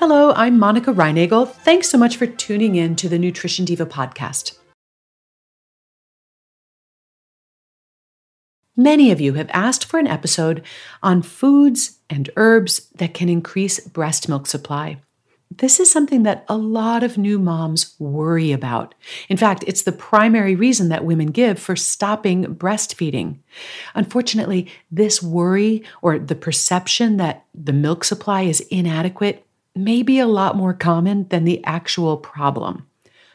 Hello, I'm Monica Reinagel. Thanks so much for tuning in to the Nutrition Diva podcast. Many of you have asked for an episode on foods and herbs that can increase breast milk supply. This is something that a lot of new moms worry about. In fact, it's the primary reason that women give for stopping breastfeeding. Unfortunately, this worry or the perception that the milk supply is inadequate may be a lot more common than the actual problem.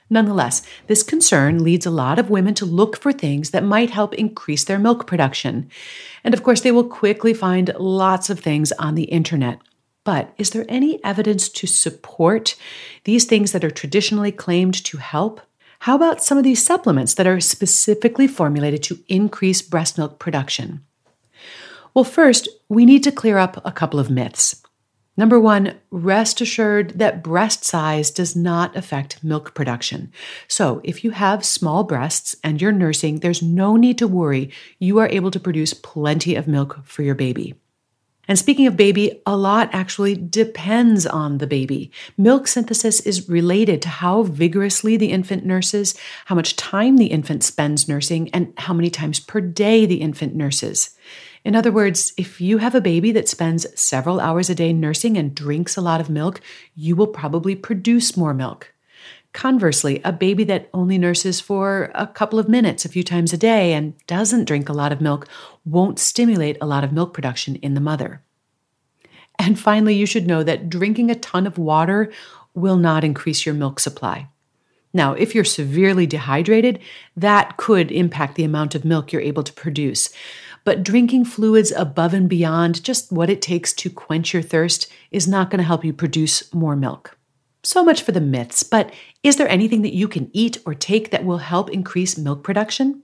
Nonetheless, this concern leads a lot of women to look for things that might help increase their milk production. And of course, they will quickly find lots of things on the internet. But is there any evidence to support these things that are traditionally claimed to help? How about some of these supplements that are specifically formulated to increase breast milk production? Well, first, we need to clear up a couple of myths. Number one, rest assured that breast size does not affect milk production. So, if you have small breasts and you're nursing, there's no need to worry. You are able to produce plenty of milk for your baby. And speaking of baby, a lot actually depends on the baby. Milk synthesis is related to how vigorously the infant nurses, how much time the infant spends nursing, and how many times per day the infant nurses. In other words, if you have a baby that spends several hours a day nursing and drinks a lot of milk, you will probably produce more milk. Conversely, a baby that only nurses for a couple of minutes a few times a day and doesn't drink a lot of milk won't stimulate a lot of milk production in the mother. And finally, you should know that drinking a ton of water will not increase your milk supply. Now, if you're severely dehydrated, that could impact the amount of milk you're able to produce. But drinking fluids above and beyond just what it takes to quench your thirst is not going to help you produce more milk. So much for the myths, but is there anything that you can eat or take that will help increase milk production?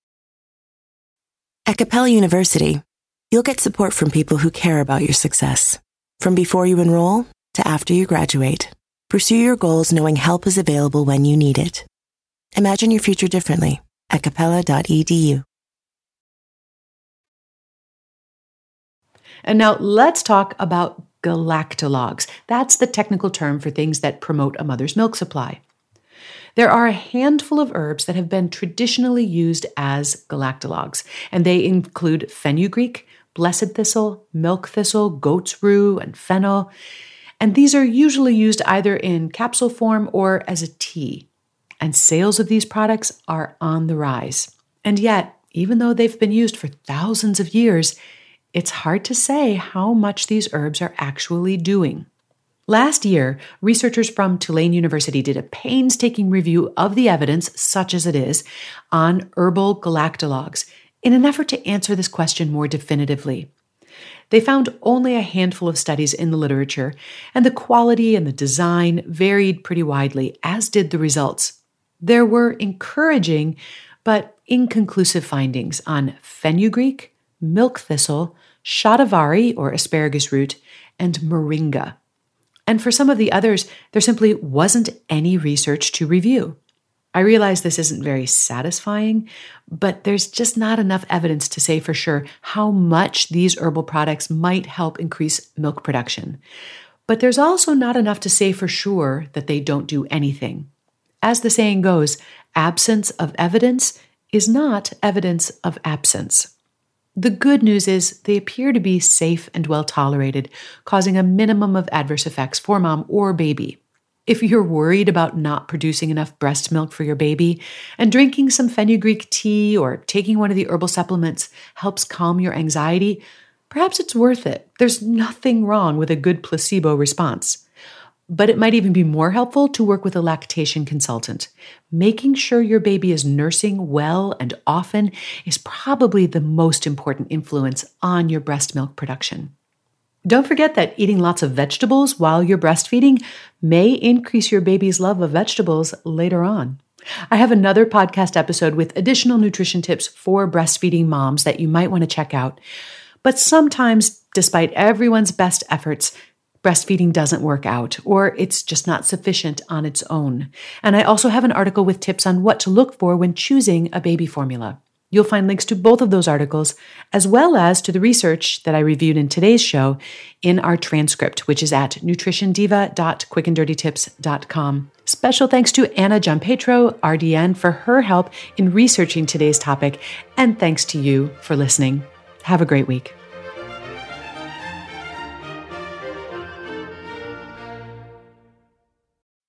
At Capella University, you'll get support from people who care about your success. From before you enroll to after you graduate, pursue your goals knowing help is available when you need it. Imagine your future differently at capella.edu. And now let's talk about galactagogues. That's the technical term for things that promote a mother's milk supply. There are a handful of herbs that have been traditionally used as galactagogues, and they include fenugreek, blessed thistle, milk thistle, goat's rue, and fennel. And these are usually used either in capsule form or as a tea. and sales of these products are on the rise. And yet, even though they've been used for thousands of years, it's hard to say how much these herbs are actually doing. Last year, researchers from Tulane University did a painstaking review of the evidence, such as it is, on herbal galactagogues in an effort to answer this question more definitively. They found only a handful of studies in the literature, and the quality and the design varied pretty widely, as did the results. There were encouraging but inconclusive findings on fenugreek, milk thistle, shatavari or asparagus root, and moringa. And for some of the others, there simply wasn't any research to review. I realize this isn't very satisfying, but there's just not enough evidence to say for sure how much these herbal products might help increase milk production. But there's also not enough to say for sure that they don't do anything. As the saying goes, absence of evidence is not evidence of absence. The good news is they appear to be safe and well tolerated, causing a minimum of adverse effects for mom or baby. If you're worried about not producing enough breast milk for your baby and drinking some fenugreek tea or taking one of the herbal supplements helps calm your anxiety, perhaps it's worth it. There's nothing wrong with a good placebo response. But it might even be more helpful to work with a lactation consultant. Making sure your baby is nursing well and often is probably the most important influence on your breast milk production. Don't forget that eating lots of vegetables while you're breastfeeding may increase your baby's love of vegetables later on. I have another podcast episode with additional nutrition tips for breastfeeding moms that you might want to check out. But sometimes, despite everyone's best efforts, breastfeeding doesn't work out or it's just not sufficient on its own. And I also have an article with tips on what to look for when choosing a baby formula. You'll find links to both of those articles, as well as to the research that I reviewed in today's show in our transcript, which is at nutritiondiva.quickanddirtytips.com. Special thanks to Anna Giampetro, RDN, for her help in researching today's topic, and thanks to you for listening. Have a great week.